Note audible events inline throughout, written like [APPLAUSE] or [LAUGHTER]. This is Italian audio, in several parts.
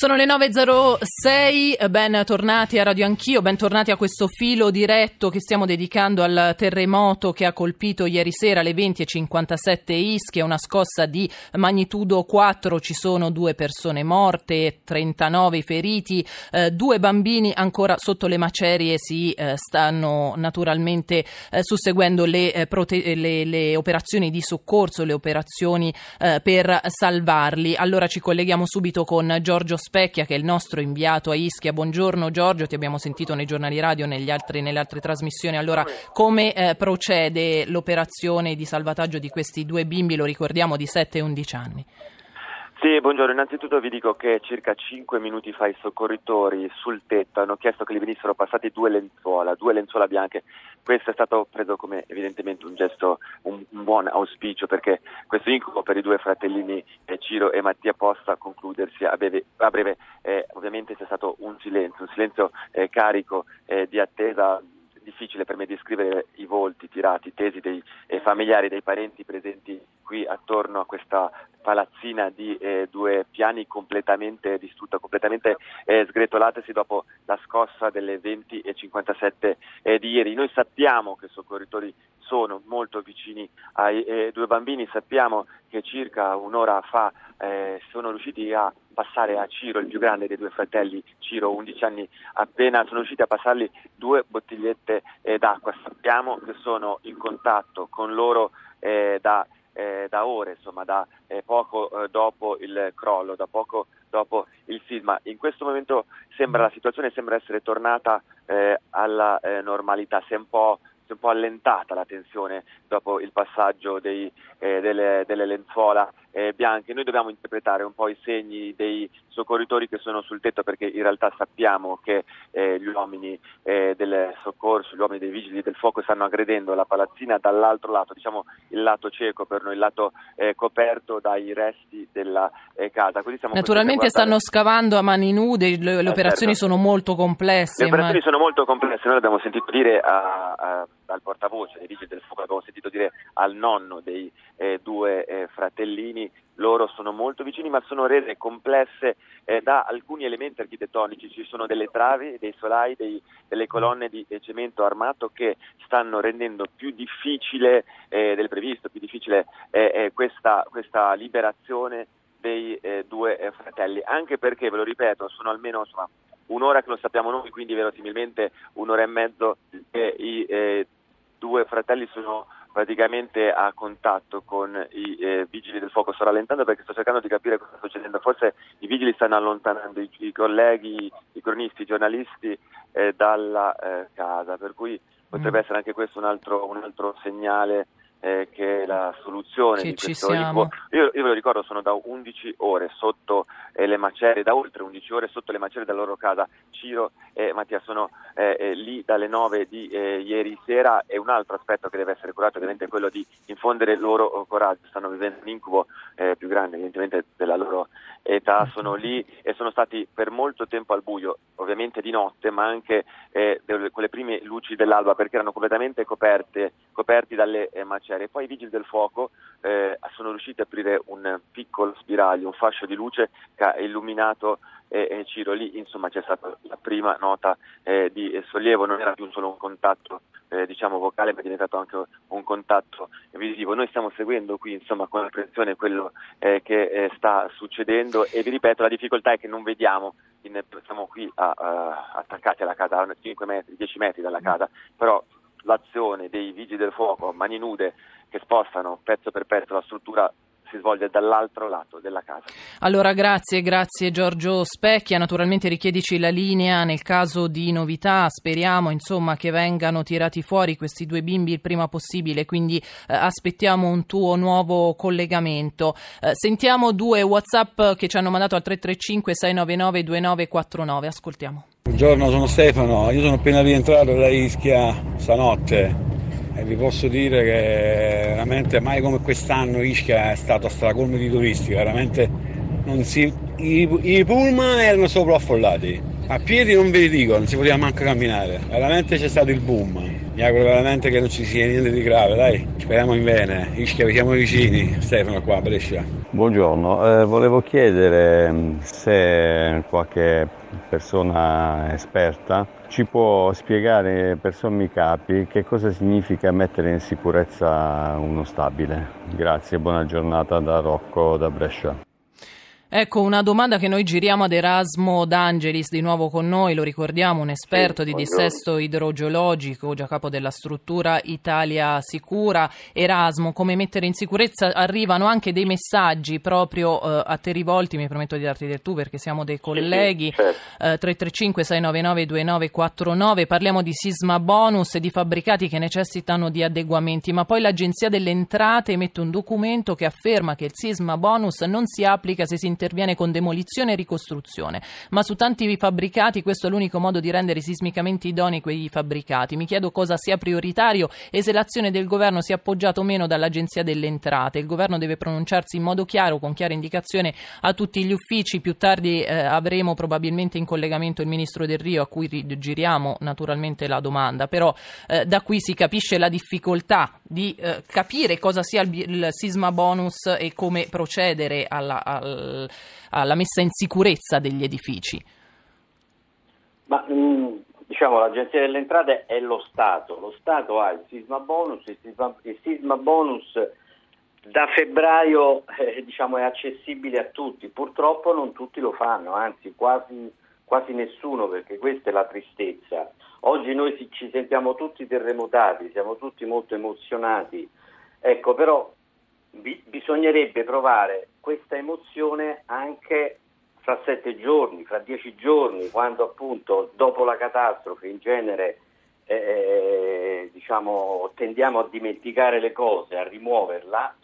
Sono le 9.06, ben tornati a Radio Anch'io, bentornati a questo filo diretto che stiamo dedicando al terremoto che ha colpito ieri sera alle 20.57 Ischia, una scossa di magnitudo 4, ci sono due persone morte, 39 feriti, eh, due bambini ancora sotto le macerie si eh, stanno naturalmente eh, susseguendo le, eh, prote- le, le, operazioni di soccorso, le operazioni eh, per salvarli. Allora ci colleghiamo subito con Giorgio Specchia, che è il nostro inviato a Ischia. Buongiorno Giorgio, ti abbiamo sentito nei giornali radio e nelle altre trasmissioni. Allora, come eh, procede l'operazione di salvataggio di questi due bimbi, lo ricordiamo, di 7 e 11 anni? Sì, buongiorno. Innanzitutto vi dico che circa 5 minuti fa i soccorritori sul tetto hanno chiesto che gli venissero passati due lenzuola, due lenzuola bianche. Questo è stato preso come evidentemente un gesto, un, un buon auspicio perché questo incubo per i due fratellini eh, Ciro e Mattia possa concludersi a breve. A breve eh, ovviamente c'è stato un silenzio, un silenzio eh, carico eh, di attesa difficile per me descrivere i volti tirati, tesi dei eh, familiari, dei parenti presenti qui attorno a questa palazzina di eh, due piani completamente distrutta, completamente eh, sgretolatesi dopo la scossa delle 20.57 eh, di ieri. Noi sappiamo che i soccorritori sono molto vicini ai eh, due bambini, sappiamo che circa un'ora fa eh, sono riusciti a passare a Ciro, il più grande dei due fratelli, Ciro, 11 anni appena, sono riusciti a passargli due bottigliette eh, d'acqua. Sappiamo che sono in contatto con loro eh, da, eh, da, ore, insomma, da eh, poco eh, dopo il crollo, da poco dopo il sisma. In questo momento sembra, la situazione sembra essere tornata alla normalità, si è un po' un po' allentata la tensione dopo il passaggio dei, eh, delle, delle, lenzuola eh, bianche. Noi dobbiamo interpretare un po' i segni dei soccorritori che sono sul tetto perché in realtà sappiamo che eh, gli uomini eh, del soccorso, gli uomini dei vigili del fuoco stanno aggredendo la palazzina dall'altro lato, diciamo il lato cieco per noi, il lato eh, coperto dai resti della eh, casa. Naturalmente stanno scavando a mani nude, le, le operazioni certo. sono molto complesse. Le operazioni ma... sono molto complesse, noi abbiamo sentito dire a, a dal portavoce dei vigili del fuoco, abbiamo sentito dire al nonno dei eh, due eh, fratellini, loro sono molto vicini ma sono rese complesse eh, da alcuni elementi architettonici, ci sono delle travi, dei solai, dei, delle colonne di cemento armato che stanno rendendo più difficile eh, del previsto, più difficile eh, eh, questa, questa liberazione dei due fratelli, anche perché, ve lo ripeto, sono almeno insomma, un'ora che lo sappiamo noi, quindi verosimilmente un'ora e mezzo che i eh, due fratelli sono praticamente a contatto con i eh, vigili del fuoco. Sto rallentando perché sto cercando di capire cosa sta succedendo. Forse i vigili stanno allontanando i, i colleghi, i cronisti, i giornalisti eh, dalla eh, casa, per cui potrebbe mm. essere anche questo un altro, un altro segnale eh, che è la soluzione sì, di questo io, io, ve lo ricordo, sono da 11 ore sotto eh, le macerie, da oltre 11 ore sotto le macerie della loro casa. Ciro e Mattia sono eh, eh lì dalle 9 di eh, ieri sera e un altro aspetto che deve essere curato ovviamente è quello di infondere il loro coraggio. Stanno vivendo un incubo eh, più grande evidentemente della loro età, sono lì e sono stati per molto tempo al buio, ovviamente di notte, ma anche con le prime luci dell'alba perché erano completamente coperte, coperti dalle macerie macerie. Poi i vigili del fuoco eh, sono riusciti ad aprire un piccolo spiraglio, un fascio di luce che ha illuminato eh, eh Ciro. Lì insomma c'è stata la prima nota eh, di sollievo, non era più solo un contatto eh, diciamo vocale, ma è diventato anche un contatto visivo. Noi stiamo seguendo qui insomma con attenzione quello eh, che sta succedendo e vi ripeto la difficoltà è che non vediamo in, siamo qui a, a, attaccati alla casa a 5 metri, 10 metri dalla casa, però l'azione dei vigili del fuoco a mani nude che spostano pezzo per pezzo la struttura si svolge dall'altro lato della casa. Allora grazie, grazie Giorgio Specchia, naturalmente richiedici la linea nel caso di novità, speriamo insomma che vengano tirati fuori questi due bimbi il prima possibile, quindi eh, aspettiamo un tuo nuovo collegamento. Eh, sentiamo due Whatsapp che ci hanno mandato al 335 699 2949, ascoltiamo. Buongiorno, sono Stefano, io sono appena rientrato da Ischia stanotte e vi posso dire che veramente mai come quest'anno Ischia è stato stracolmo di turisti, veramente si, i, i pullman erano sopra affollati, a piedi non ve li dico, non si poteva manco camminare, veramente c'è stato il boom. Mi auguro veramente che non ci sia niente di grave, dai, speriamo in bene. Ischia, siamo vicini, Stefano qua a Brescia. Buongiorno, eh, volevo chiedere mm, se qualche persona esperta ci può spiegare per sommi capi che cosa significa mettere in sicurezza uno stabile. Grazie, buona giornata da Rocco da Brescia. Ecco, una domanda che noi giriamo ad Erasmo D'Angelis, di nuovo con noi, lo ricordiamo, un esperto sì, di dissesto idrogeologico, già capo della struttura Italia Sicura. Erasmo, come mettere in sicurezza? Arrivano anche dei messaggi proprio eh, a te rivolti, mi prometto di darti del tu perché siamo dei colleghi, sì, certo. eh, 335 699 2949, parliamo di sisma bonus e di fabbricati che necessitano di adeguamenti, ma poi l'Agenzia delle Entrate emette un documento che afferma che il sisma bonus non si applica se si interviene con demolizione e ricostruzione, ma su tanti fabbricati questo è l'unico modo di rendere sismicamente idonei quei fabbricati. Mi chiedo cosa sia prioritario e se l'azione del governo sia appoggiata o meno dall'Agenzia delle Entrate. Il governo deve pronunciarsi in modo chiaro, con chiara indicazione a tutti gli uffici. Più tardi eh, avremo probabilmente in collegamento il ministro Del Rio a cui giriamo naturalmente la domanda, però eh, da qui si capisce la difficoltà di eh, capire cosa sia il, il, sisma bonus e come procedere alla, al, alla messa in sicurezza degli edifici? Ma, mh, mm, diciamo, l'Agenzia delle Entrate è lo Stato, lo Stato ha il sisma bonus, il sisma, il sisma bonus da febbraio eh, diciamo, è accessibile a tutti, purtroppo non tutti lo fanno, anzi quasi, quasi nessuno perché questa è la tristezza. Oggi noi ci sentiamo tutti terremotati, siamo tutti molto emozionati, ecco però bisognerebbe provare questa emozione anche fra sette giorni, fra dieci giorni, quando appunto dopo la catastrofe in genere eh, eh, diciamo, tendiamo a dimenticare le cose, a rimuoverla.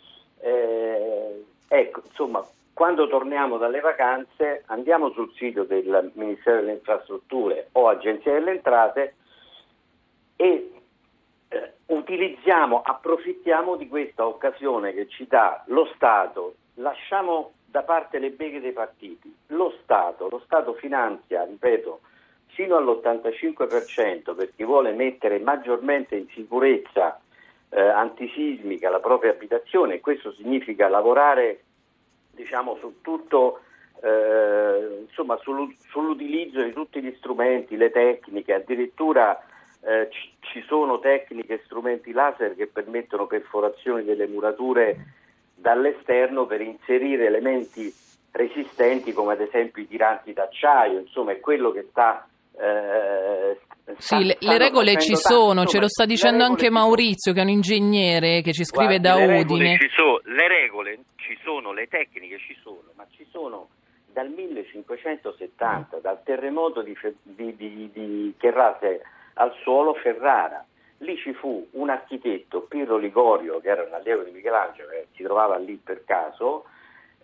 Eh, ecco, insomma, quando torniamo dalle vacanze andiamo sul sito del Ministero delle Infrastrutture o Agenzia delle Entrate e eh, utilizziamo, approfittiamo di questa occasione che ci dà lo Stato, lasciamo da parte le beghe dei partiti, lo Stato, lo Stato finanzia, ripeto, fino all'85% per chi vuole mettere maggiormente in sicurezza eh, antisismica la propria abitazione questo significa lavorare diciamo, su tutto, eh, insomma, sull'utilizzo di tutti gli strumenti, le tecniche, addirittura eh, ci, sono tecniche e strumenti laser che permettono perforazioni delle murature dall'esterno per inserire elementi resistenti come ad esempio i tiranti d'acciaio, insomma è quello che sta... Eh, sì, le, le, regole ci sono, tanto, ce lo sta dicendo anche Maurizio che è un ingegnere che ci scrive Guardi, da le Udine. Sono, le regole ci sono, le tecniche ci sono, ma ci sono dal 1570, dal terremoto di, di, di, di Cherrate al suolo Ferrara. Lì ci fu un architetto, Pirro Ligorio, che era un allievo di Michelangelo, che si trovava lì per caso,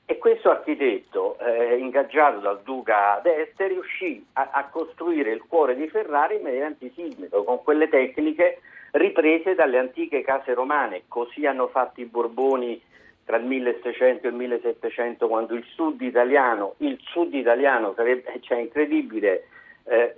e questo architetto, eh, ingaggiato dal duca d'Este, riuscì a, a, costruire il cuore di Ferrari in maniera antisismica, con quelle tecniche riprese dalle antiche case romane. Così hanno fatto i Borboni tra il 1600 e il 1700, quando il sud italiano, il sud italiano sarebbe, cioè incredibile, eh,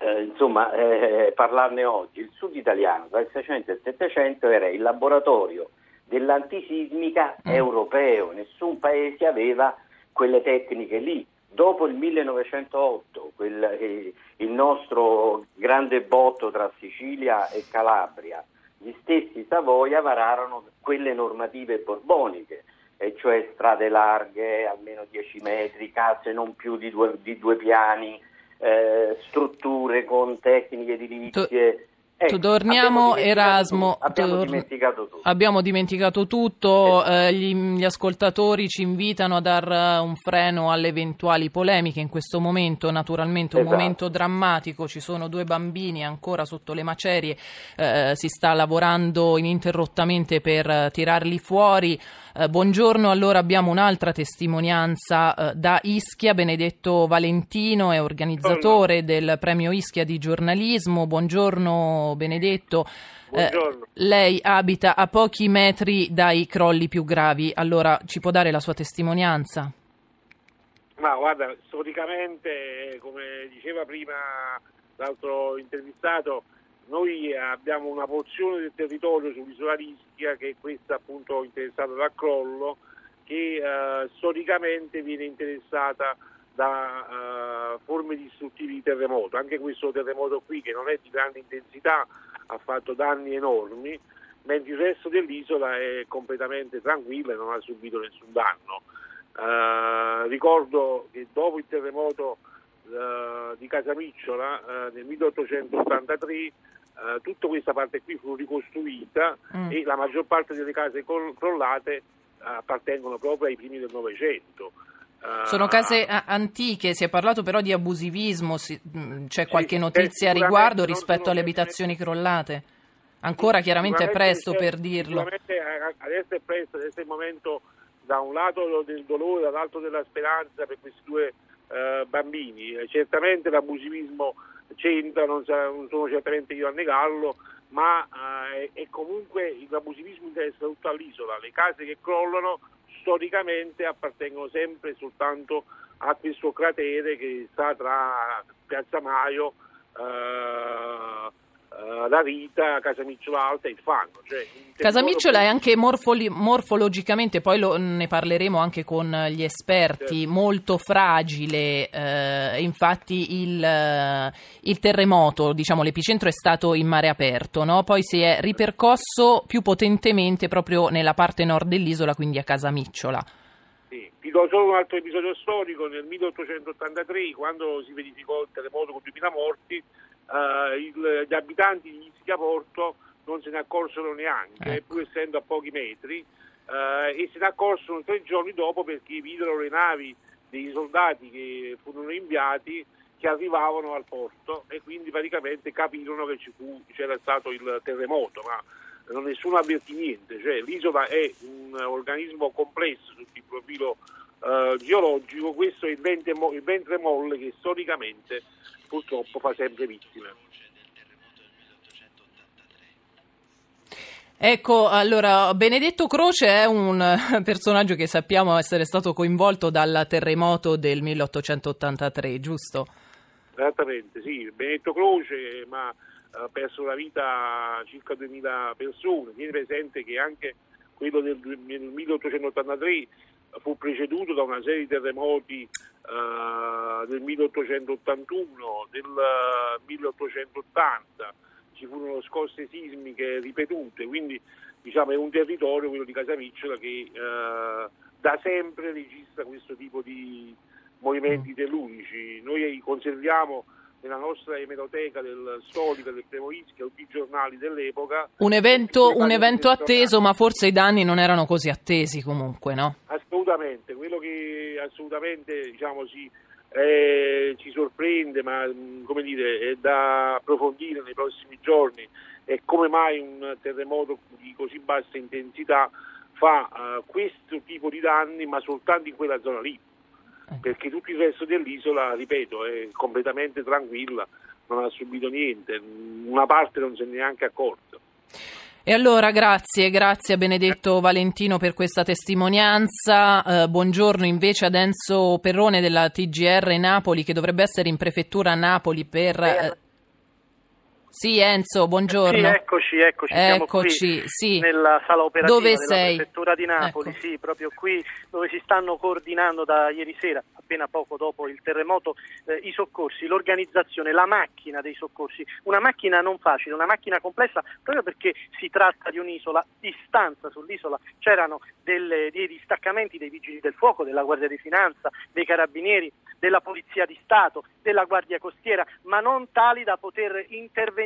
eh, insomma, eh, parlarne oggi. Il sud italiano tra il 600 e il 700 era il laboratorio dell'antisismica mm. europeo, nessun paese aveva quelle tecniche lì. Dopo il 1908, quel, eh, il nostro grande botto tra Sicilia e Calabria, gli stessi Savoia vararono quelle normative borboniche, e cioè strade larghe, almeno 10 metri, case non più di due, di due piani, eh, strutture con tecniche edilizie. Ecco, torniamo Erasmo, abbiamo, tor- dimenticato tutto. abbiamo dimenticato tutto, eh, gli, gli, ascoltatori ci invitano a dar eh, un freno alle eventuali polemiche in questo momento, naturalmente un esatto. momento drammatico, ci sono due bambini ancora sotto le macerie, eh, si sta lavorando ininterrottamente per eh, tirarli fuori. Eh, buongiorno, allora abbiamo un'altra testimonianza eh, da Ischia, Benedetto Valentino è organizzatore buongiorno. del premio Ischia di giornalismo. Buongiorno Benedetto. Eh, lei abita a pochi metri dai crolli più gravi, allora ci può dare la sua testimonianza? Ma guarda, storicamente, come diceva prima l'altro intervistato, noi abbiamo una porzione del territorio sull'isola Rischia che è questa appunto interessata dal crollo che eh, storicamente viene interessata da uh, forme distruttive di terremoto. Anche questo terremoto qui, che non è di grande intensità, ha fatto danni enormi, mentre il resto dell'isola è completamente tranquilla e non ha subito nessun danno. Uh, ricordo che dopo il terremoto uh, di Casamicciola nel 1883 tutta questa parte qui fu ricostruita mm. e la maggior parte delle case crollate appartengono proprio ai primi del Novecento. Sono case antiche, si è parlato però di abusivismo, mm, c'è qualche notizia a riguardo rispetto alle abitazioni crollate? Ancora chiaramente è presto per dirlo. Adesso è presto, adesso è il momento da un lato del dolore, dall'altro della speranza per questi due uh, bambini. Certamente l'abusivismo c'entra, non, sono certamente io a negarlo, ma è, è comunque l'abusivismo interessa tutta l'isola. Le case che crollano storicamente appartengono sempre soltanto a questo cratere che sta tra Piazza Maio, eh, eh, la Rita, Casamicciola Alta e il Fango. Cioè Casamicciola è anche morfoli- morfologicamente, poi lo, ne parleremo anche con gli esperti, certo. molto fragile, eh, infatti il, eh, il, terremoto, diciamo l'epicentro è stato in mare aperto, no? poi si è ripercosso più potentemente proprio nella parte nord dell'isola, quindi a Casamicciola. Sì. Ti do solo un altro episodio storico, nel 1883 quando si verificò il terremoto con 2000 morti, uh, il, gli abitanti di Ischia Porto non se ne accorsero neanche, ecco. pur essendo a pochi metri, uh, e se ne accorsero tre giorni dopo perché videro le navi dei soldati che furono inviati che arrivavano al porto e quindi praticamente capirono che fu, c'era stato il terremoto, ma nessuno avvertì niente, cioè l'isola è un organismo complesso sotto il profilo uh, geologico, questo è il ventre, il ventre molle che storicamente purtroppo fa sempre vittime. Ecco, allora, Benedetto Croce è un personaggio che sappiamo essere stato coinvolto dal terremoto del 1883, giusto? Esattamente, sì, Benedetto Croce, ma ha perso la vita circa 2000 persone. Tiene presente che anche quello del 1883 fu preceduto da una serie di terremoti uh, del 1881, del 1880, ci furono scosse sismiche ripetute, quindi diciamo, è un territorio, quello di Casamicciola, che uh, da sempre registra questo tipo di movimenti mm. tellurici. Noi conserviamo nella nostra emeroteca del storica del Primo Ischia, tutti i giornali dell'epoca. Un evento, un evento atteso, ma forse i danni non erano così attesi comunque, no? Assolutamente, quello che assolutamente diciamo, si, eh, ci sorprende, ma come dire, è da approfondire nei prossimi giorni, è come mai un terremoto di così bassa intensità fa uh, questo tipo di danni, ma soltanto in quella zona lì perché tutto il resto dell'isola, ripeto, è completamente tranquilla, non ha subito niente, una parte non se ne è neanche accorta. E allora grazie, grazie a Benedetto Valentino per questa testimonianza. Eh, buongiorno invece ad Enzo Perrone della TGR Napoli che dovrebbe essere in prefettura a Napoli per... Eh, sì, Enzo, buongiorno. Sì, eccoci, eccoci. Eccoci, sì. nella sala operativa dove della sei? prefettura di Napoli, ecco. sì, proprio qui dove si stanno coordinando da ieri sera, appena poco dopo il terremoto, eh, i soccorsi, l'organizzazione, la macchina dei soccorsi. Una macchina non facile, una macchina complessa, proprio perché si tratta di un'isola, distanza sull'isola c'erano delle, dei distaccamenti dei vigili del fuoco, della Guardia di Finanza, dei carabinieri, della Polizia di Stato, della Guardia Costiera, ma non tali da poter intervenire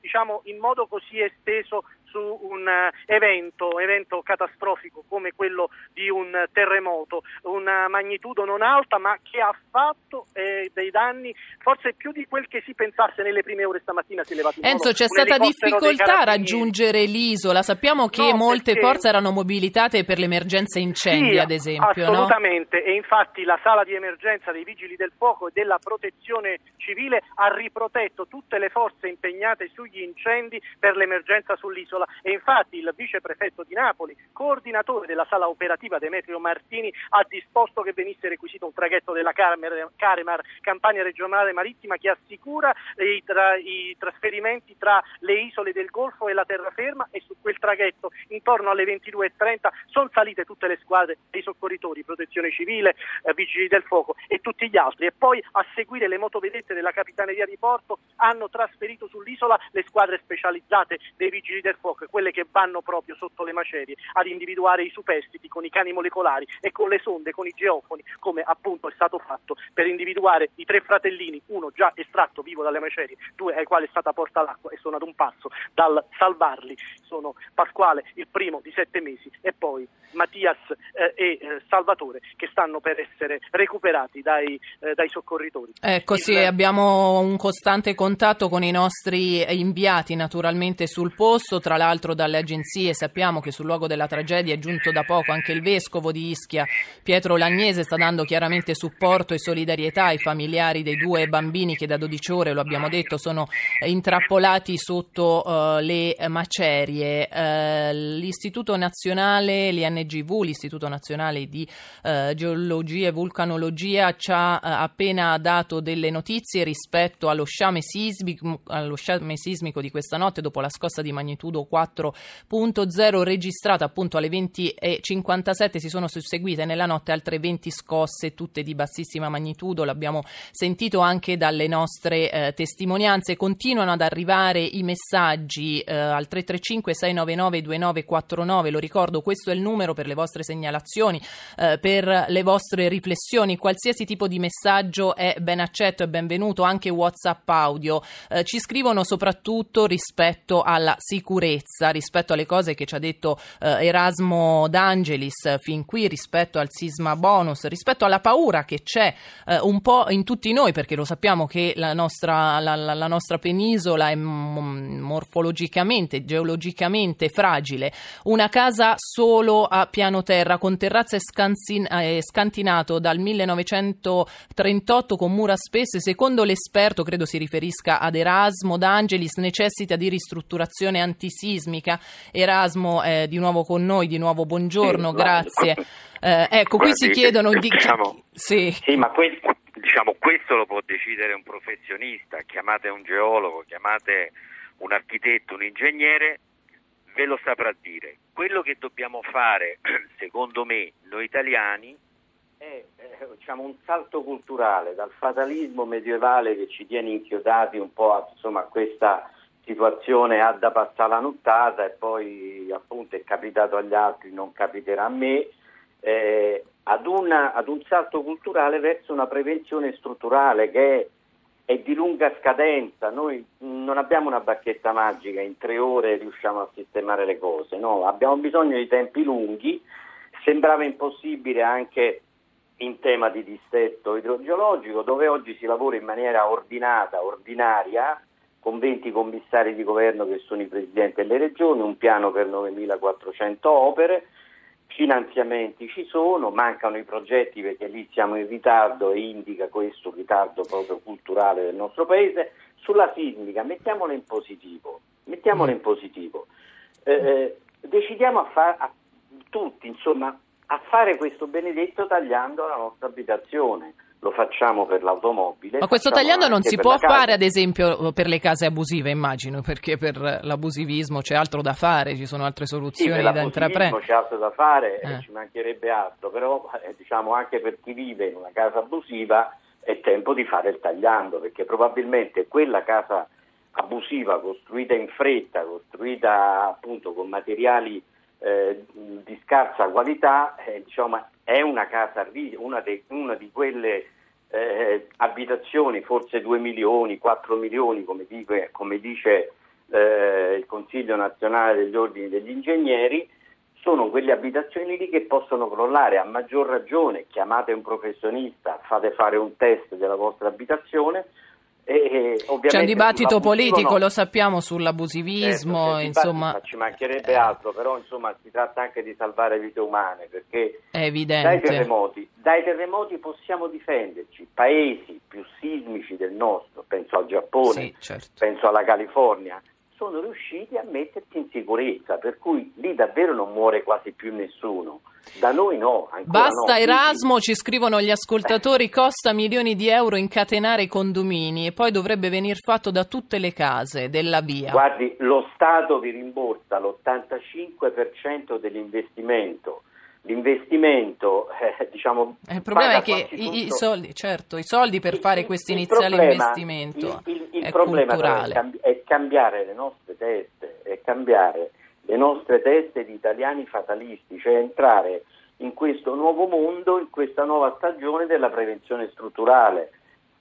diciamo, in modo così esteso su un eh, evento, evento catastrofico come quello di un terremoto, una magnitudo non alta ma che ha fatto eh, dei danni forse più di quel che si pensasse nelle prime ore stamattina si è levato in Enzo c'è stata difficoltà a raggiungere l'isola, sappiamo che no, molte perché... forze erano mobilitate per l'emergenza incendi sì, ad esempio. Assolutamente no? e infatti la sala di emergenza dei vigili del fuoco e della protezione civile ha riprotetto tutte le forze impegnate sugli incendi per l'emergenza sull'isola sull'isola e infatti il viceprefetto di Napoli, coordinatore della sala operativa Demetrio Martini, ha disposto che venisse requisito un traghetto della Caremar, Campania Regionale Marittima, che assicura i, tra, i trasferimenti tra le isole del Golfo e la terraferma e su quel traghetto intorno alle 22.30 sono salite tutte le squadre dei soccorritori, protezione civile, eh, vigili del fuoco e tutti gli altri. E poi a seguire le motovedette della Capitaneria di Porto hanno trasferito sull'isola le squadre specializzate dei vigili del fuoco, quelle che vanno proprio sotto le macerie ad individuare i superstiti con i cani molecolari e con le sonde, con i geofoni, come appunto è stato fatto per individuare i tre fratellini, uno già estratto vivo dalle macerie, due ai quali è stata porta l'acqua e sono ad un passo dal salvarli. Sono Pasquale, il primo di sette mesi, e poi Mattias eh, e eh, Salvatore che stanno per essere recuperati dai, eh, dai soccorritori. Ecco, sì, abbiamo un costante contatto con i nostri inviati naturalmente sul posto, tra l'altro dalle agenzie sappiamo che sul luogo della tragedia è giunto da poco anche il vescovo di Ischia, Pietro Lagnese, sta dando chiaramente supporto e solidarietà ai familiari dei due bambini che da 12 ore, lo abbiamo detto, sono intrappolati sotto uh, le macerie. Uh, L'Istituto Nazionale, l'INGV, l'Istituto Nazionale di uh, Geologia e Vulcanologia, ci ha appena dato delle notizie rispetto allo sciame, sismico, allo sciame sismico di questa notte dopo la scossa di magnitudo 4.0 registrata appunto alle 20.57 si sono susseguite nella notte altre 20 scosse tutte di bassissima magnitudo l'abbiamo sentito anche dalle nostre eh, testimonianze. Continuano ad arrivare i messaggi eh, al 335 699 2949 lo ricordo questo è il numero per le vostre segnalazioni eh, per le vostre riflessioni. Qualsiasi tipo di messaggio è ben accetto e benvenuto anche whatsapp audio. Eh, ci scrivono soprattutto rispetto alla sicurezza rispetto alle cose che ci ha detto eh, Erasmo D'Angelis fin qui rispetto al sisma bonus rispetto alla paura che c'è eh, un po' in tutti noi perché lo sappiamo che la nostra, la, la, la nostra penisola è morfologicamente, geologicamente fragile. Una casa solo a piano terra con terrazza e scantinato dal 1938 con mura spesse, secondo l'esperto, credo si riferisca ad Erasmo D'Angelis, necessita di ristrutturazione antisismica. Erasmo è di nuovo con noi, di nuovo buongiorno, sì, grazie. Eh, ecco, qui si chiedono di... Diciamo, sì. sì, ma questo, diciamo, questo lo può decidere un professionista, chiamate un geologo, chiamate un architetto, un ingegnere, ve lo saprà dire. Quello che dobbiamo fare, [CLEARS THROAT] secondo me, noi italiani, è eh, diciamo, un salto culturale dal fatalismo medievale che ci tiene inchiodati un po' a, insomma, a questa situazione ha da passare la nottata e poi appunto è capitato agli altri, non capiterà a me, eh, ad, una, ad, un salto culturale verso una prevenzione strutturale che è, è, di lunga scadenza. Noi non abbiamo una bacchetta magica, in tre ore riusciamo a sistemare le cose, no, abbiamo bisogno di tempi lunghi, sembrava impossibile anche in tema di dissesto idrogeologico, dove oggi si lavora in maniera ordinata, ordinaria, con 20 commissari di governo che sono i presidenti delle regioni, un piano per 9.400 opere, finanziamenti ci sono, mancano i progetti perché lì siamo in ritardo e indica questo ritardo proprio culturale del nostro paese. Sulla sismica, mettiamola in positivo, mettiamola in positivo. Eh, eh, decidiamo a fare tutti, insomma, a fare questo benedetto tagliando la nostra abitazione lo facciamo per l'automobile. Ma questo tagliando non si può fare, ad esempio, per le case abusive, immagino, perché per l'abusivismo c'è altro da fare, ci sono altre soluzioni sì, da intraprendere. c'è altro da fare, eh. ci mancherebbe altro, però eh, diciamo anche per chi vive in una casa abusiva è tempo di fare il tagliando, perché probabilmente quella casa abusiva costruita in fretta, costruita appunto con materiali eh, di scarsa qualità, diciamo, è una casa, una, de, una di quelle eh, abitazioni, forse 2 milioni, 4 milioni, come, dice, come dice eh, il Consiglio nazionale degli ordini degli ingegneri, sono quelle abitazioni lì che possono crollare. A maggior ragione chiamate un professionista, fate fare un test della vostra abitazione, e, C'è un dibattito politico, no. lo sappiamo, sull'abusivismo, certo, insomma... Ci mancherebbe altro, però insomma si tratta anche di salvare vite umane, perché. Dai, terremoti, dai terremoti possiamo difenderci, paesi più sismici del nostro, penso al Giappone, sì, certo. penso alla California, sono riusciti a mettersi in sicurezza, per cui lì davvero non muore quasi più nessuno. Da noi no. Basta no. Erasmo, ci scrivono gli ascoltatori, costa milioni di euro incatenare i condomini e poi dovrebbe venire fatto da tutte le case della via. Guardi, lo Stato vi rimborsa l'85% dell'investimento l'investimento, eh, diciamo... Eh, il problema è che i, i, soldi, certo, i soldi per il, fare questo iniziale problema, investimento il, il, il problema è, cambi- è, cambiare le nostre teste, è cambiare le nostre teste di italiani fatalisti, cioè entrare in questo nuovo mondo, in questa nuova stagione della prevenzione strutturale.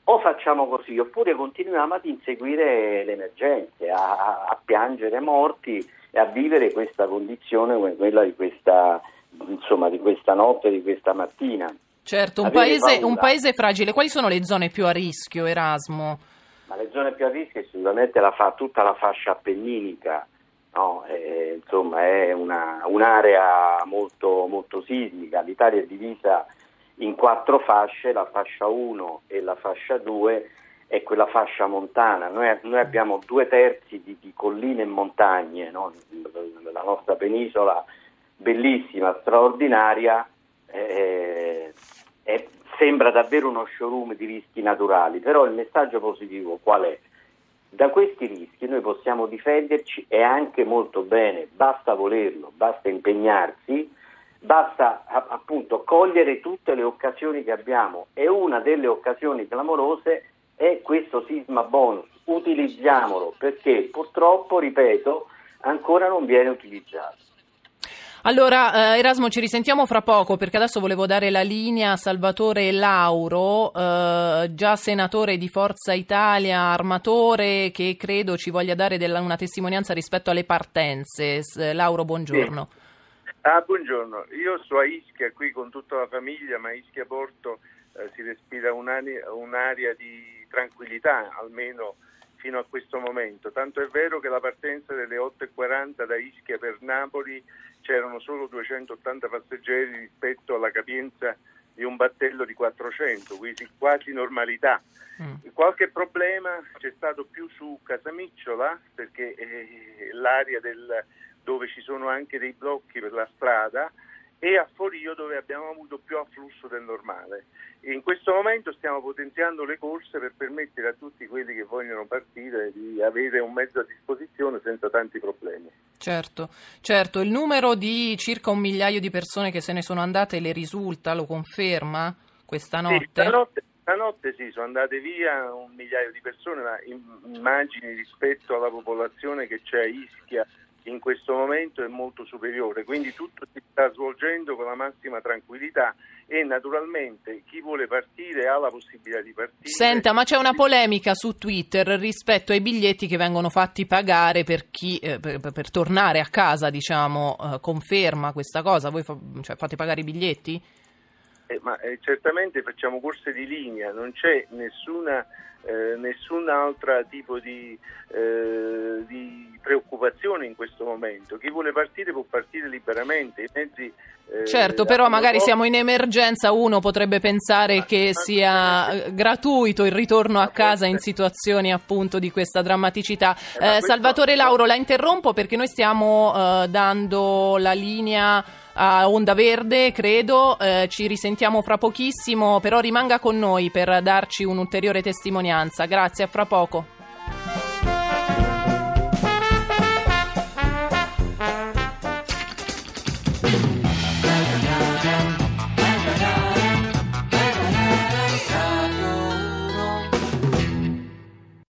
O facciamo così, oppure continuiamo ad inseguire le emergenze, a, a piangere morti e a vivere questa condizione come quella di questa insomma, di questa notte, di questa mattina. Certo, un paese, un paese, fragile. Quali sono le zone più a rischio, Erasmo? Ma le zone più a rischio sicuramente la fa, tutta la fascia appenninica, no? eh, insomma è una, un'area molto, molto sismica. L'Italia è divisa in quattro fasce, la fascia 1 e la fascia 2 è quella fascia montana. Noi, noi abbiamo due terzi di, di colline e montagne, no? la nostra penisola bellissima, straordinaria, eh, eh, sembra davvero uno showroom di rischi naturali, però il messaggio positivo qual è? Da questi rischi noi possiamo difenderci e anche molto bene, basta volerlo, basta impegnarsi, basta appunto cogliere tutte le occasioni che abbiamo e una delle occasioni clamorose è questo sisma bonus, utilizziamolo perché purtroppo, ripeto, ancora non viene utilizzato. Allora, eh, Erasmo, ci risentiamo fra poco perché adesso volevo dare la linea a Salvatore Lauro, eh, già senatore di Forza Italia, armatore, che credo ci voglia dare della, una testimonianza rispetto alle partenze. S- Lauro, buongiorno. Sì. Ah, buongiorno. Io sto a Ischia qui con tutta la famiglia, ma a Ischia Porto eh, si respira un'aria, un'aria di tranquillità, almeno fino a questo momento. Tanto è vero che la partenza delle 8.40 da Ischia per Napoli c'erano solo 280 passeggeri rispetto alla capienza di un battello di 400, quindi quasi normalità. Mm. Qualche problema c'è stato più su Casamicciola perché eh, l'area del, dove ci sono anche dei blocchi per la strada e a Forio dove abbiamo avuto più afflusso del normale. E in questo momento stiamo potenziando le corse per permettere a tutti quelli che vogliono partire di avere un mezzo a disposizione senza tanti problemi. Certo, certo, il numero di circa un migliaio di persone che se ne sono andate le risulta, lo conferma questa notte? Sì, stanotte, stanotte sì, sono andate via un migliaio di persone, ma immagini rispetto alla popolazione che c'è a Ischia in questo momento è molto superiore, quindi tutto si sta svolgendo con la massima tranquillità e naturalmente chi vuole partire ha la possibilità di partire. Senta, ma c'è una polemica su Twitter rispetto ai biglietti che vengono fatti pagare per chi eh, per, per, tornare a casa, diciamo, eh, conferma questa cosa? Voi fa, cioè, fate pagare i biglietti? Eh, ma eh, certamente facciamo corse di linea, non c'è nessuna eh, nessun altro tipo di, eh, di, preoccupazione in questo momento. Chi vuole partire può partire liberamente. Mezzi, eh, certo, però magari poco... siamo in emergenza, uno potrebbe pensare ma, che ma, sia ma, gratuito il ritorno a casa in situazioni appunto di questa drammaticità. Eh, questo... Salvatore Lauro, la interrompo perché noi stiamo eh, dando la linea a Onda Verde, credo. Eh, ci risentiamo fra pochissimo, però rimanga con noi per darci un'ulteriore testimonianza. Grazie, a fra poco.